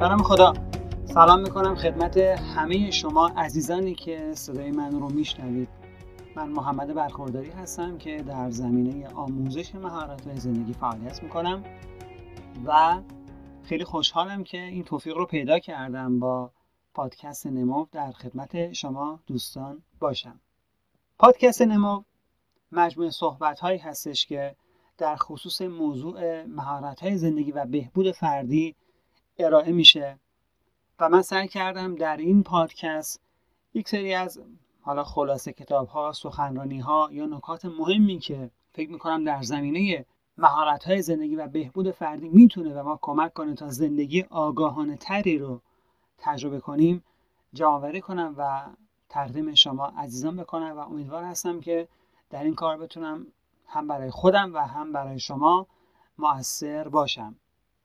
برام خدا. سلام می‌کنم خدمت همه شما عزیزانی که صدای من رو میشنوید. من محمد برخورداری هستم که در زمینه آموزش مهارت زندگی فعالیت می‌کنم و خیلی خوشحالم که این توفیق رو پیدا کردم با پادکست نمو. در خدمت شما دوستان باشم. پادکست نمو مجموعه صحبت هایی هستش که در خصوص موضوع مهارت های زندگی و بهبود فردی ارائه میشه. و من سعی کردم در این پادکست یک سری از حالا خلاصه کتاب ها سخنرانی ها یا نکات مهمی که فکر می‌کنم در زمینه مهارت های زندگی و بهبود فردی می‌تونه و ما کمک کنه تا زندگی آگاهانه تری رو تجربه کنیم جمعآوری کنم و تقدیم شما عزیزان بکنم و امیدوار هستم که در این کار بتونم هم برای خودم و هم برای شما موثر باشم.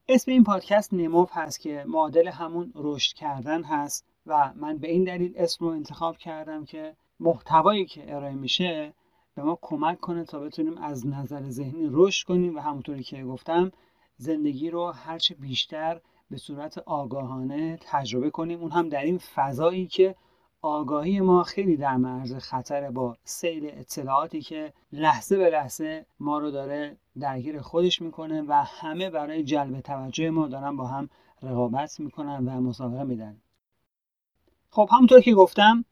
اسم این پادکست نموف هست که معادل همون رشد کردن هست و من به این دلیل اسم رو انتخاب کردم که محتوایی که ارائه میشه به ما کمک کنه تا بتونیم از نظر ذهنی رشد کنیم و همونطوری که گفتم زندگی رو هرچه بیشتر به صورت آگاهانه تجربه کنیم. اون هم در این فضایی که آگاهی ما خیلی در معرض خطر با سیل اطلاعاتی که لحظه به لحظه ما رو داره درگیر خودش می‌کنه و همه برای جلب توجه ما دارن با هم رقابت می‌کنن و مسابقه میدن. خب همونطور که گفتم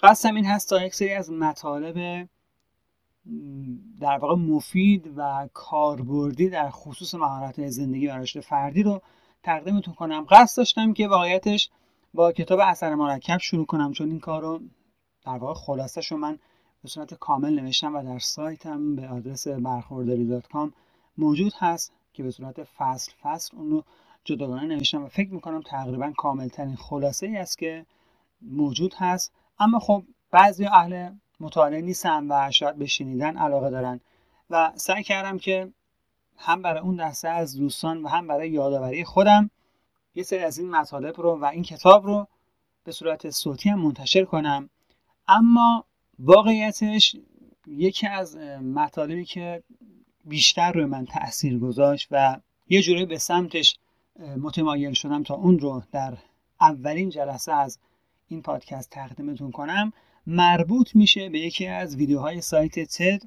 قصدم این هست تا یک سری از مطالب در واقع مفید و کاربردی در خصوص مهارت زندگی و رشد فردی رو تقدیمتون کنم. قصد داشتم که واقعیتش با کتاب اثر مرکب شروع کنم چون این کار رو در واقع خلاصش رو من به صورت کامل نوشتم و در سایتم به آدرس برخورداری موجود هست که به صورت فصل فصل اون رو جداگانه نوشتم و فکر می‌کنم تقریبا کاملترین خلاصه ای است که موجود هست. اما خب بعضی اهل مطالعه نیستن و شاید به شنیدن علاقه دارن و سعی کردم که هم برای اون دسته از دوستان و هم برای یادآوری خودم یه سری از این مطالب رو و این کتاب رو به صورت صوتی هم منتشر کنم. اما واقعیتش یکی از مطالبی که بیشتر روی من تاثیر گذاشت و یه جوری به سمتش متمایل شدم تا اون رو در اولین جلسه از این پادکست تقدیمتون کنم مربوط میشه به یکی از ویدیوهای سایت تد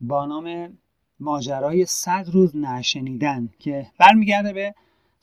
با نام ماجرای صد روز نشنیدن که برمیگرده به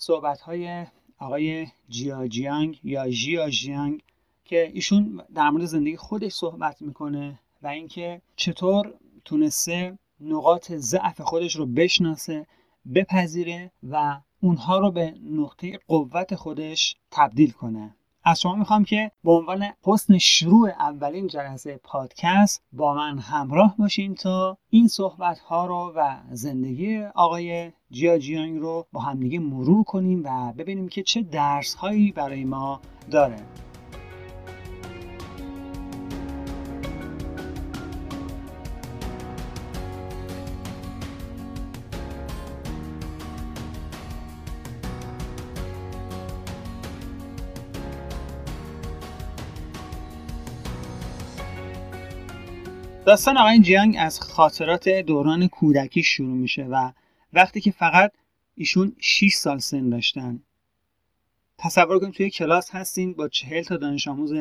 صحبت های آقای جیا جیانگ یا جیا جیانگ که ایشون در مورد زندگی خودش صحبت می‌کنه و اینکه چطور تونسته نقاط ضعف خودش رو بشناسه بپذیره و اونها رو به نقطه قوت خودش تبدیل کنه. از شما می‌خوام که به عنوان حسن شروع اولین جلسه پادکست با من همراه باشین تا این صحبت ها رو و زندگی آقای جیا جیانگ رو با همدیگه مرور کنیم و ببینیم که چه درس هایی برای ما داره. داستان آقای جیانگ از خاطرات دوران کودکی شروع میشه و وقتی که فقط ایشون 6 سال سن داشتن. تصور کنید توی کلاس هستین با چهل تا دانش آموز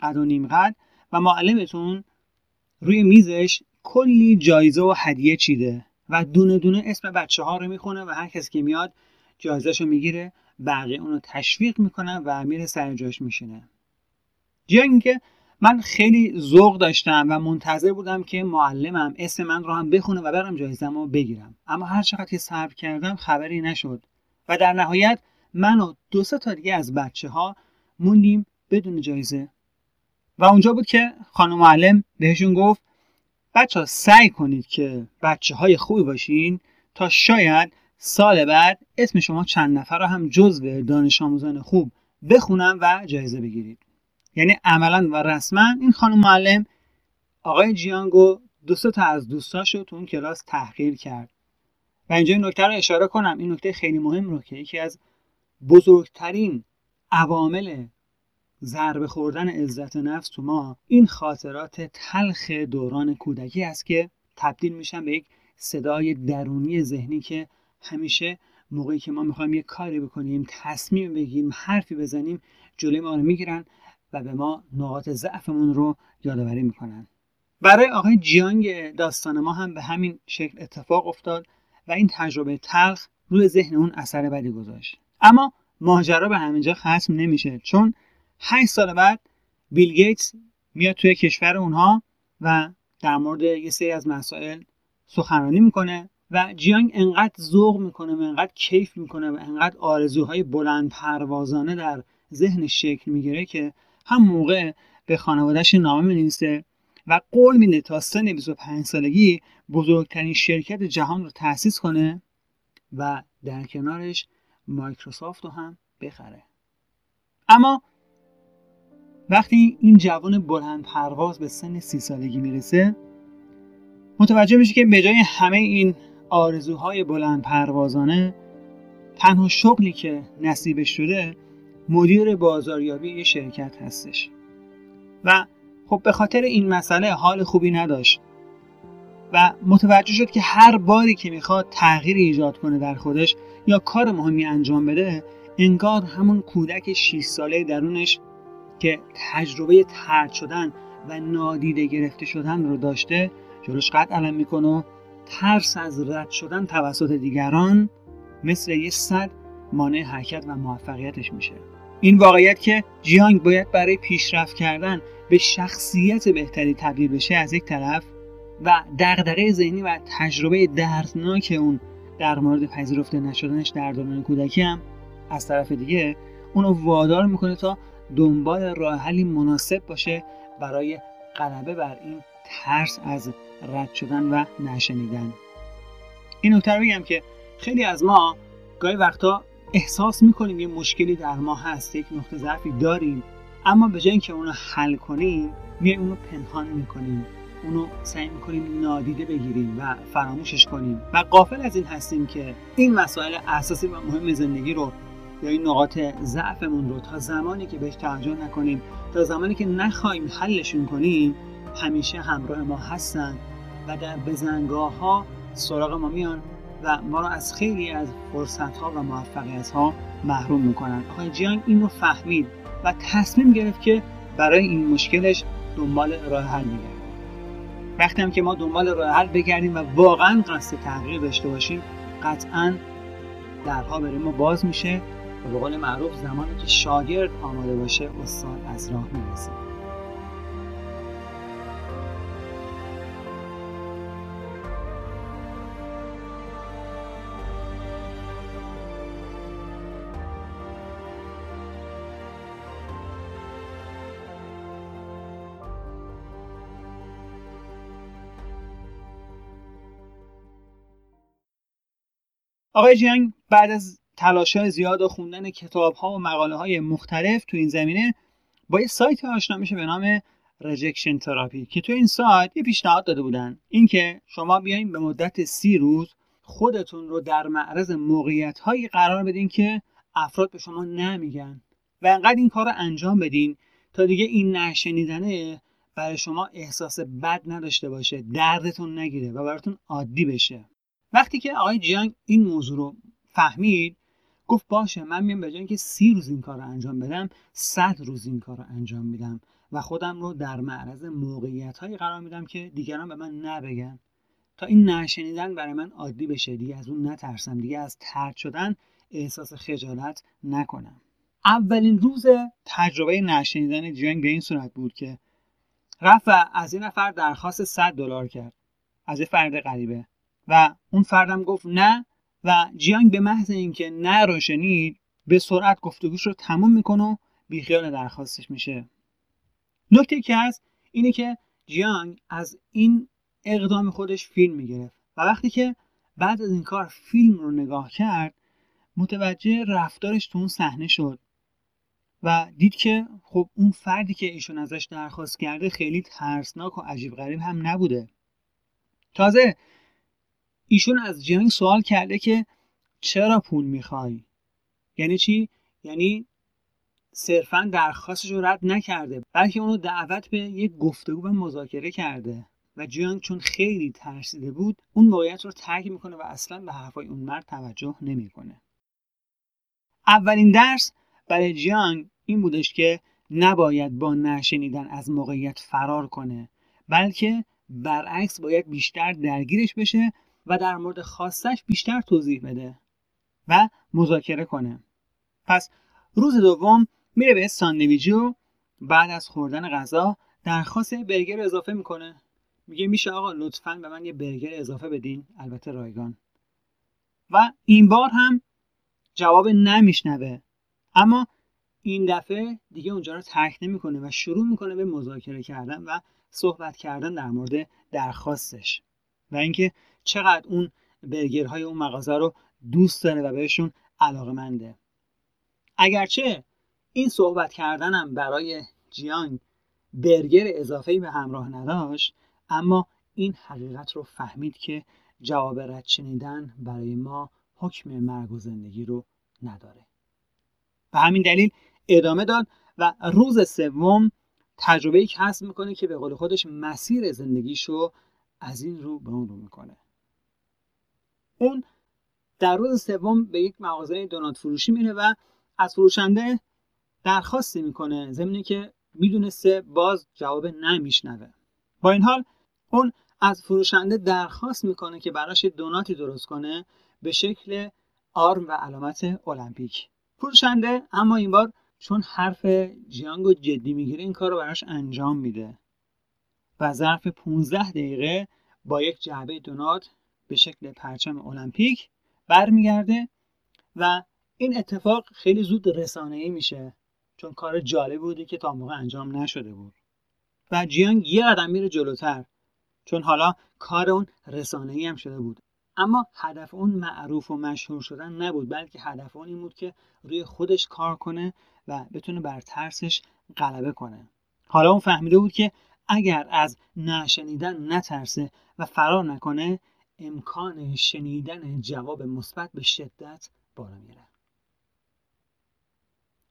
قد و نیم قد و معلمتون روی میزش کلی جایزه و هدیه چیده و دونه دونه اسم بچه ها رو می‌خونه و هر کسی که میاد جایزهشو می‌گیره بقیه اونو تشویق می‌کنن و میره سر جاش میشینه. جیانگ که من خیلی ذوق داشتم و منتظر بودم که معلمم اسم من رو هم بخونه و برم جایزم رو بگیرم. اما هر چقدر که صبر کردم خبری نشد و در نهایت من و دو تا دیگه از بچه ها موندیم بدون جایزه. و اونجا بود که خانم معلم بهشون گفت بچه ها سعی کنید که بچه های خوبی باشین تا شاید سال بعد اسم شما چند نفر رو هم جزو دانش آموزان خوب بخونم و جایزه بگیرید. یعنی عملا و رسما این خانم معلم آقای جیانگو دو تا از دوستاشو تو اون کلاس تحقیر کرد. و اینجا این نکته رو اشاره کنم. این نکته خیلی مهم رو که یکی از بزرگترین عوامل ضربه خوردن عزت نفس تو ما این خاطرات تلخ دوران کودکی است که تبدیل میشن به یک صدای درونی ذهنی که همیشه موقعی که ما می‌خوایم یه کاری بکنیم تصمیم بگیریم حرفی بزنیم جلوی ما رو می‌گیرن و به ما نقاط ضعفمون رو یادآوری می‌کنن. برای آقای جیانگ داستان ما هم به همین شکل اتفاق افتاد و این تجربه تلخ روی ذهن اون اثر بدی گذاشت. اما ماجرا به همینجا ختم نمیشه چون 8 سال بعد بیل گیتس میاد توی کشور اونها و در مورد یه سری از مسائل سخنرانی می‌کنه و جیانگ انقدر ذوق می‌کنه و انقدر کیف می‌کنه و انقدر آرزوهای بلند پروازانه در ذهنش شکل می‌گیره که هم موقع به خانوادهش نامه می‌نویسه و قول میده تا سن 25 سالگی بزرگترین شرکت جهان رو تأسیس کنه و در کنارش مایکروسافت رو هم بخره. اما وقتی این جوان بلند پرواز به سن سی سالگی می‌رسه متوجه میشه که به جای همه این آرزوهای بلند پروازانه تنها شغلی که نصیبش شده مدیر بازاریابی یه شرکت هستش. و خب به خاطر این مسئله حال خوبی نداشت. و متوجه شد که هر باری که می‌خواد تغییر ایجاد کنه در خودش یا کار مهمی انجام بده انگار همون کودک 6 ساله درونش که تجربه ترد شدن و نادیده گرفته شدن رو داشته جلوش قد علم می‌کنه و ترس از رد شدن توسط دیگران مثل یه صد مانع حرکت و موفقیتش میشه. این واقعیت که جیانگ باید برای پیشرفت کردن به شخصیت بهتری تبدیل بشه از یک طرف و دغدغه ذهنی و تجربه دردناک اون در مورد پذیرفته نشدنش در دوران کودکی هم از طرف دیگه اونو وادار می‌کنه تا دنبال راه حلی مناسب باشه برای غلبه بر این ترس از رد شدن و نشنیدن. این نکته بگم که خیلی از ما گاهی وقتا احساس می‌کنیم یه مشکلی در ما هست یک نقطه ضعفی داریم اما به جای اینکه اونو حل کنیم میایم اونو پنهان می‌کنیم. اونو سعی می‌کنیم نادیده بگیریم و فراموشش کنیم. و قافل از این هستیم که این مسائل اساسی و مهم زندگی رو یا این نقاط ضعفمون رو تا زمانی که بهش توجه نکنیم تا زمانی که نخواهیم حلشون کنیم همیشه همراه ما هستن و در بزنگاه ها سراغ ما میان. و ما رو از خیلی از فرصت ها و موفقیت ها محروم می‌کنن. آقای جیانگ این رو فهمید و تصمیم گرفت که برای این مشکلش دنبال راه حل بگرد وقتی هم که ما دنبال راه حل بگردیم و واقعا قصد تغییر داشته باشیم قطعا درها برای ما باز میشه و به قول معروف زمانی که شاگرد آماده باشه استاد از راه می‌رسه. آقای جیانگ بعد از تلاش های زیاد و خوندن کتاب ها و مقاله های مختلف تو این زمینه با یه سایت آشنا میشه به نام رجکشن تراپی که تو این سایت یه پیشنهاد داده بودن. اینکه شما بیاین به مدت سی روز خودتون رو در معرض موقعیت هایی قرار بدین که افراد به شما نمیگن و انقدر این کار رو انجام بدین تا دیگه این نشنیدنه برای شما احساس بد نداشته باشه دردتون نگیره و براتون عادی بشه. وقتی که آقای جیانگ این موضوع رو فهمید گفت باشه من میام به جای اینکه سی روز این کار رو انجام بدم صد روز این کار رو انجام میدم و خودم رو در معرض موقعیت هایی قرار میدم که دیگران به من نبگن. تا این نشنیدن برای من عادی بشه دیگه از اون نترسم دیگه از ترد شدن احساس خجالت نکنم. اولین روز تجربه نشنیدن جنگ به این صورت بود که رفت از این نفر درخواست 100 دلار کرد. از یه فرد غریبه. و اون فردم گفت نه و جیانگ به محض اینکه نه رو شنید به سرعت گفتگوش رو تموم می‌کنه و بیخیال درخواستش میشه. نکته که هست اینه که جیانگ از این اقدام خودش فیلم می‌گرفت و وقتی که بعد از این کار فیلم رو نگاه کرد متوجه رفتارش تو اون صحنه شد و دید که خب اون فردی که ایشون ازش درخواست کرده خیلی ترسناک و عجیب غریب هم نبوده. تازه ایشون از جنگ سوال کرده که چرا پول می‌خوای؟ یعنی چی؟ یعنی صرفا درخواستش رو رد نکرده بلکه اونو دعوت به یک گفتگو و مذاکره کرده. و جیانگ چون خیلی ترسیده بود اون موقعیت رو ترک می‌کنه و اصلا به حرفای اون مرد توجه نمی‌کنه. اولین درس برای جیانگ این بودش که نباید با نشنیدن از موقعیت فرار کنه بلکه برعکس باید بیشتر درگیرش بشه و در مورد خواستش بیشتر توضیح بده و مذاکره کنه. پس روز دوم میره به ساندویجی و بعد از خوردن غذا درخواست برگر اضافه می‌کنه. میگه میشه آقا لطفا به من یه برگر اضافه بدین. البته رایگان. و این بار هم جواب نمیشنوه. اما این دفعه دیگه اونجا رو ترک نمی‌کنه و شروع می‌کنه به مذاکره کردن و صحبت کردن در مورد درخواستش. و اینکه چقدر اون برگرهای اون مغازه رو دوست داره و بهشون علاقه منده اگرچه این صحبت کردنم برای جیانگ برگر اضافه‌ای به همراه نداشت اما این حقیقت رو فهمید که جواب رد شنیدن برای ما حکم مرگ و زندگی رو نداره. به همین دلیل ادامه داد و روز سوم تجربه کسب می‌کنه که به قول خودش مسیر زندگیشو از این رو به اون رو می‌کنه. اون در روز سوم به یک مغازه دونات فروشی میره و از فروشنده درخواستی می‌کنه. زمینی که می‌دونسته باز جواب نمیشنوه. با این حال اون از فروشنده درخواست می‌کنه که براش دوناتی درست کنه به شکل آرم و علامت المپیک. فروشنده اما این بار چون حرف جیانگو جدی می‌گیره این کار رو براش انجام میده و ظرف 15 دقیقه با یک جعبه دونات به شکل پرچم المپیک برمیگرده و این اتفاق خیلی زود رسانه‌ای میشه چون کار جالب بوده که تا موقع انجام نشده بود. و جیانگ یه قدم میره جلوتر چون حالا کار اون رسانه‌ای هم شده بود. اما هدف اون معروف و مشهور شدن نبود بلکه هدف اون این بود که روی خودش کار کنه و بتونه بر ترسش غلبه کنه. حالا اون فهمیده بود که اگر از نشنیدن نترسه و فرار نکنه امکان شنیدن جواب مثبت به شدت بالا میره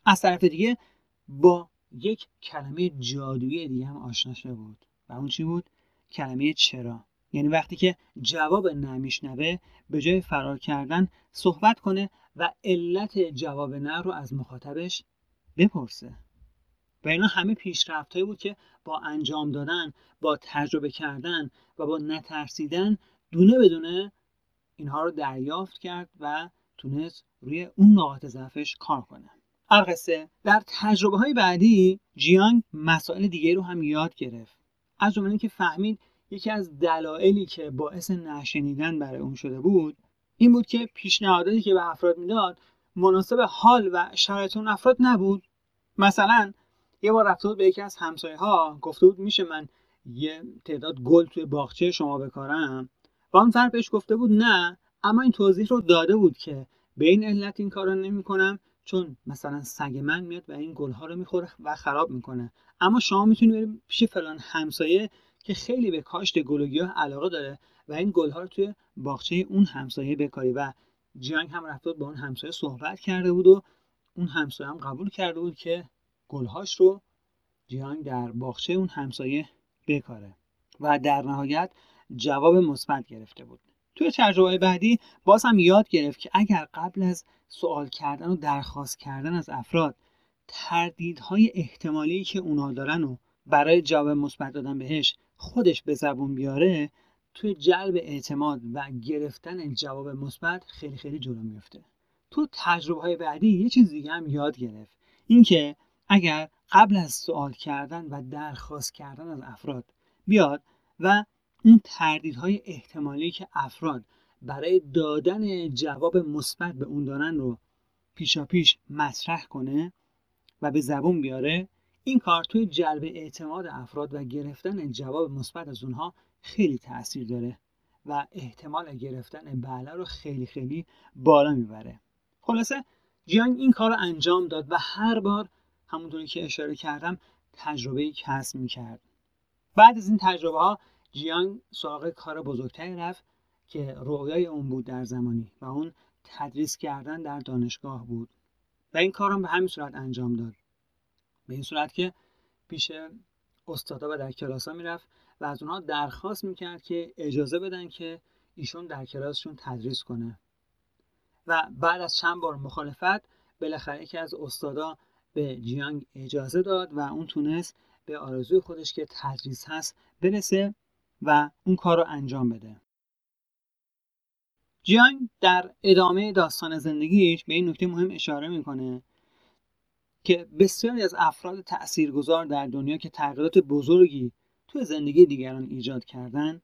از طرف دیگه با یک کلمه جادویی دیگه هم آشنا شده بود. و اون چی بود؟ کلمه چرا. یعنی وقتی که جواب نمیشنوه به جای فرار کردن صحبت کنه و علت جواب نه رو از مخاطبش بپرسه. و اینا همه پیشرفت بود که با انجام دادن با تجربه کردن و با نترسیدن دونه بدونه اینها رو دریافت کرد و تونست روی اون نقاط ضعفش کار کنه. القصه در تجربه های بعدی جیانگ مسائل دیگه رو هم یاد گرفت. از جمله که فهمید یکی از دلایلی که باعث نشنیدن برای اون شده بود این بود که پیشنهاداتی که به افراد می‌داد مناسب حال و شرایط اون افراد نبود. مثلا یه بار رفته بود به یکی از همسایه ها گفته بود میشه من یه تعداد گل توی باغچه شما بکارم؟ فرد بهش گفته بود نه اما این توضیح رو داده بود که به این علت این کار رو نمی‌کنم چون مثلا سگ من میاد و این گلها رو می‌خوره و خراب می‌کنه. اما شما می‌تونید برید پیش فلان همسایه که خیلی به کاشت گل و گیاه علاقه داره و این گلها رو توی باغچه اون همسایه بکاری و جیانگ هم رفته با اون همسایه صحبت کرده بود و اون همسایه هم قبول کرده بود که گلهاش رو جیانگ در باغچه اون همسایه بکاره. و در نهایت جواب مثبت گرفته بود. توی تجربه بعدی باز هم یاد گرفت که اگر قبل از سوال کردن و درخواست کردن از افراد تردیدهای احتمالی که اونا دارن و برای جواب مثبت دادن بهش خودش به زبون بیاره توی جلب اعتماد و گرفتن جواب مثبت خیلی خیلی جلو میفته تو تجربه های بعدی یه چیز دیگه هم یاد گرفت. اینکه اگر قبل از سوال کردن و درخواست کردن از افراد بیاد و اون تردیدهای احتمالی که افراد برای دادن جواب مثبت به اون دارن رو پیشا پیش مطرح کنه و به زبون بیاره این کار توی جلب اعتماد افراد و گرفتن جواب مثبت از اونها خیلی تاثیر داره و احتمال گرفتن بله رو خیلی خیلی بالا می‌بره. خلاصه جیانگ این کار رو انجام داد و هر بار همونطوری که اشاره کردم تجربه کسب می‌کرد. بعد از این تجربه ها جیانگ سراغ کار بزرگتری رفت که رویای اون بود در زمانی و اون تدریس کردن در دانشگاه بود. و این کارم به همین صورت انجام داد. به این صورت که پیش استادا و در کلاس ها می‌رفت و از اونها درخواست می‌کرد که اجازه بدن که ایشون در کلاسشون تدریس کنه. و بعد از چند بار مخالفت بالاخره یکی از استادا به جیانگ اجازه داد و اون تونست به آرزوی خودش که تدریس هست برسه و اون کار رو انجام بده. جیانگ در ادامه داستان زندگیش به این نکته مهم اشاره می‌کنه که بسیاری از افراد تاثیرگذار در دنیا که تغییرات بزرگی توی زندگی دیگران ایجاد کردن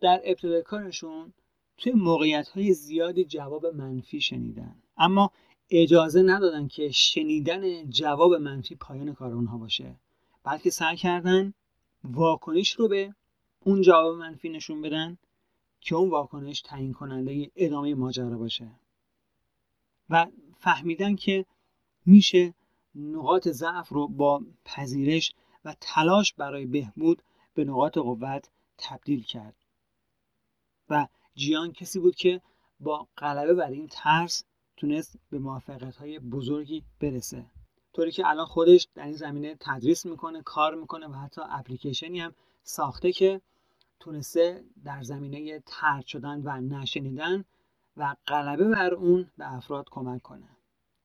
در ابتدای کارشون توی موقعیت های زیادی جواب منفی شنیدن. اما اجازه ندادن که شنیدن جواب منفی پایان کار اونها باشه. بلکه سعی کردن واکنش رو به اون جواب منفی نشون بدن که اون واکنش تعیین کننده ادامه ماجرا باشه. و فهمیدن که میشه نقاط ضعف رو با پذیرش و تلاش برای بهبود به نقاط قوت تبدیل کرد. و جیان کسی بود که با غلبه بر این ترس تونست به موفقیت های بزرگی برسه. طوری که الان خودش در این زمینه تدریس می‌کنه کار می‌کنه و حتی اپلیکیشنی هم ساخته که تونسته در زمینه ترد شدن و نشنیدن و غلبه بر اون به افراد کمک کنه.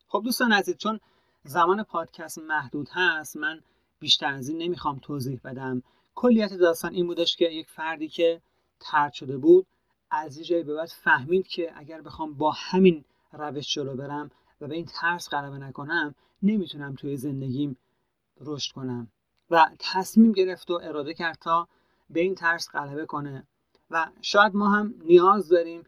خب دوستان عزیز چون زمان پادکست محدود هست من بیشتر از این نمی‌خوام توضیح بدم. کلیت داستان این بودش که یک فردی که ترد شده بود از یه جایی به بعد فهمید که اگر بخوام با همین روش جلو برم و به این ترس غلبه نکنم نمی‌تونم توی زندگیم رشد کنم. و تصمیم گرفت و اراده کرد تا به این ترس غلبه کنه. و شاید ما هم نیاز داریم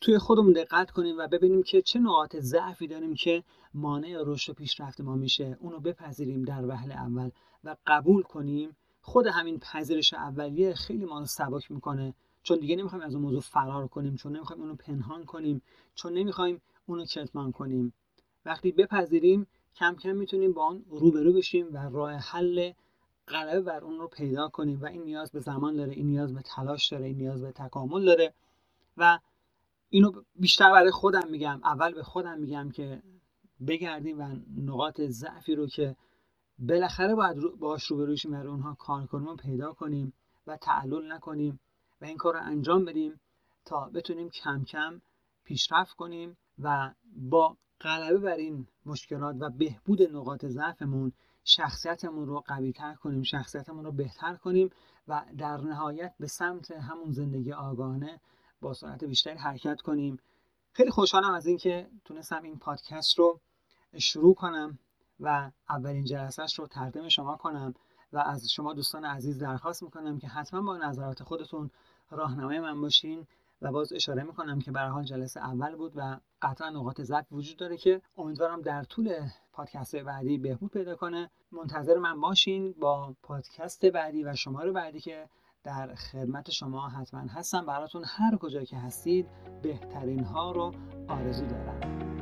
توی خودمون دقت کنیم و ببینیم که چه نقاط ضعفی داریم که مانع رشد و پیشرفت ما میشه. اونو بپذیریم در وهله اول و قبول کنیم. خود همین پذیرش اولیه خیلی ما رو سبک می‌کنه. چون دیگه نمی‌خوایم از اون موضوع فرار کنیم چون نمی‌خوایم اونو پنهان کنیم چون نمی‌خوایم اونو کتمان کنیم. وقتی بپذیریم کم کم می‌تونیم با اون روبرو بشیم و راه حل غلبه بر اون رو پیدا کنیم و این نیاز به زمان داره این نیاز به تلاش داره این نیاز به تکامل داره. و اینو بیشتر برای خودم میگم اول به خودم میگم که بگردیم و نقاط ضعفی رو که بالاخره باید رو باش روبرو بشیم و اونها کار کنیم و پیدا کنیم و تعلل نکنیم و این کار رو انجام بدیم تا بتونیم کم کم پیشرفت کنیم و با غلبه بر این مشکلات و بهبود نقاط ضعفمون شخصیتمون رو قویتر کنیم شخصیتمون رو بهتر کنیم و در نهایت به سمت همون زندگی آگاهانه با سرعت بیشتری حرکت کنیم. خیلی خوشحالم از اینکه تونستم این پادکست رو شروع کنم و اولین جلسهش رو تقدیم شما کنم و از شما دوستان عزیز درخواست می‌کنم که حتما با نظرات خودتون راهنمای من باشین. و باز اشاره می‌کنم که به حال جلسه اول بود و قطعا نقاط ضعف وجود داره که امیدوارم در طول پادکست بعدی بهبود پیدا کنه. منتظر من باشین با پادکست بعدی و شماره بعدی که در خدمت شما حتما هستم. براتون هر کجا که هستید بهترین ها رو آرزو دارم.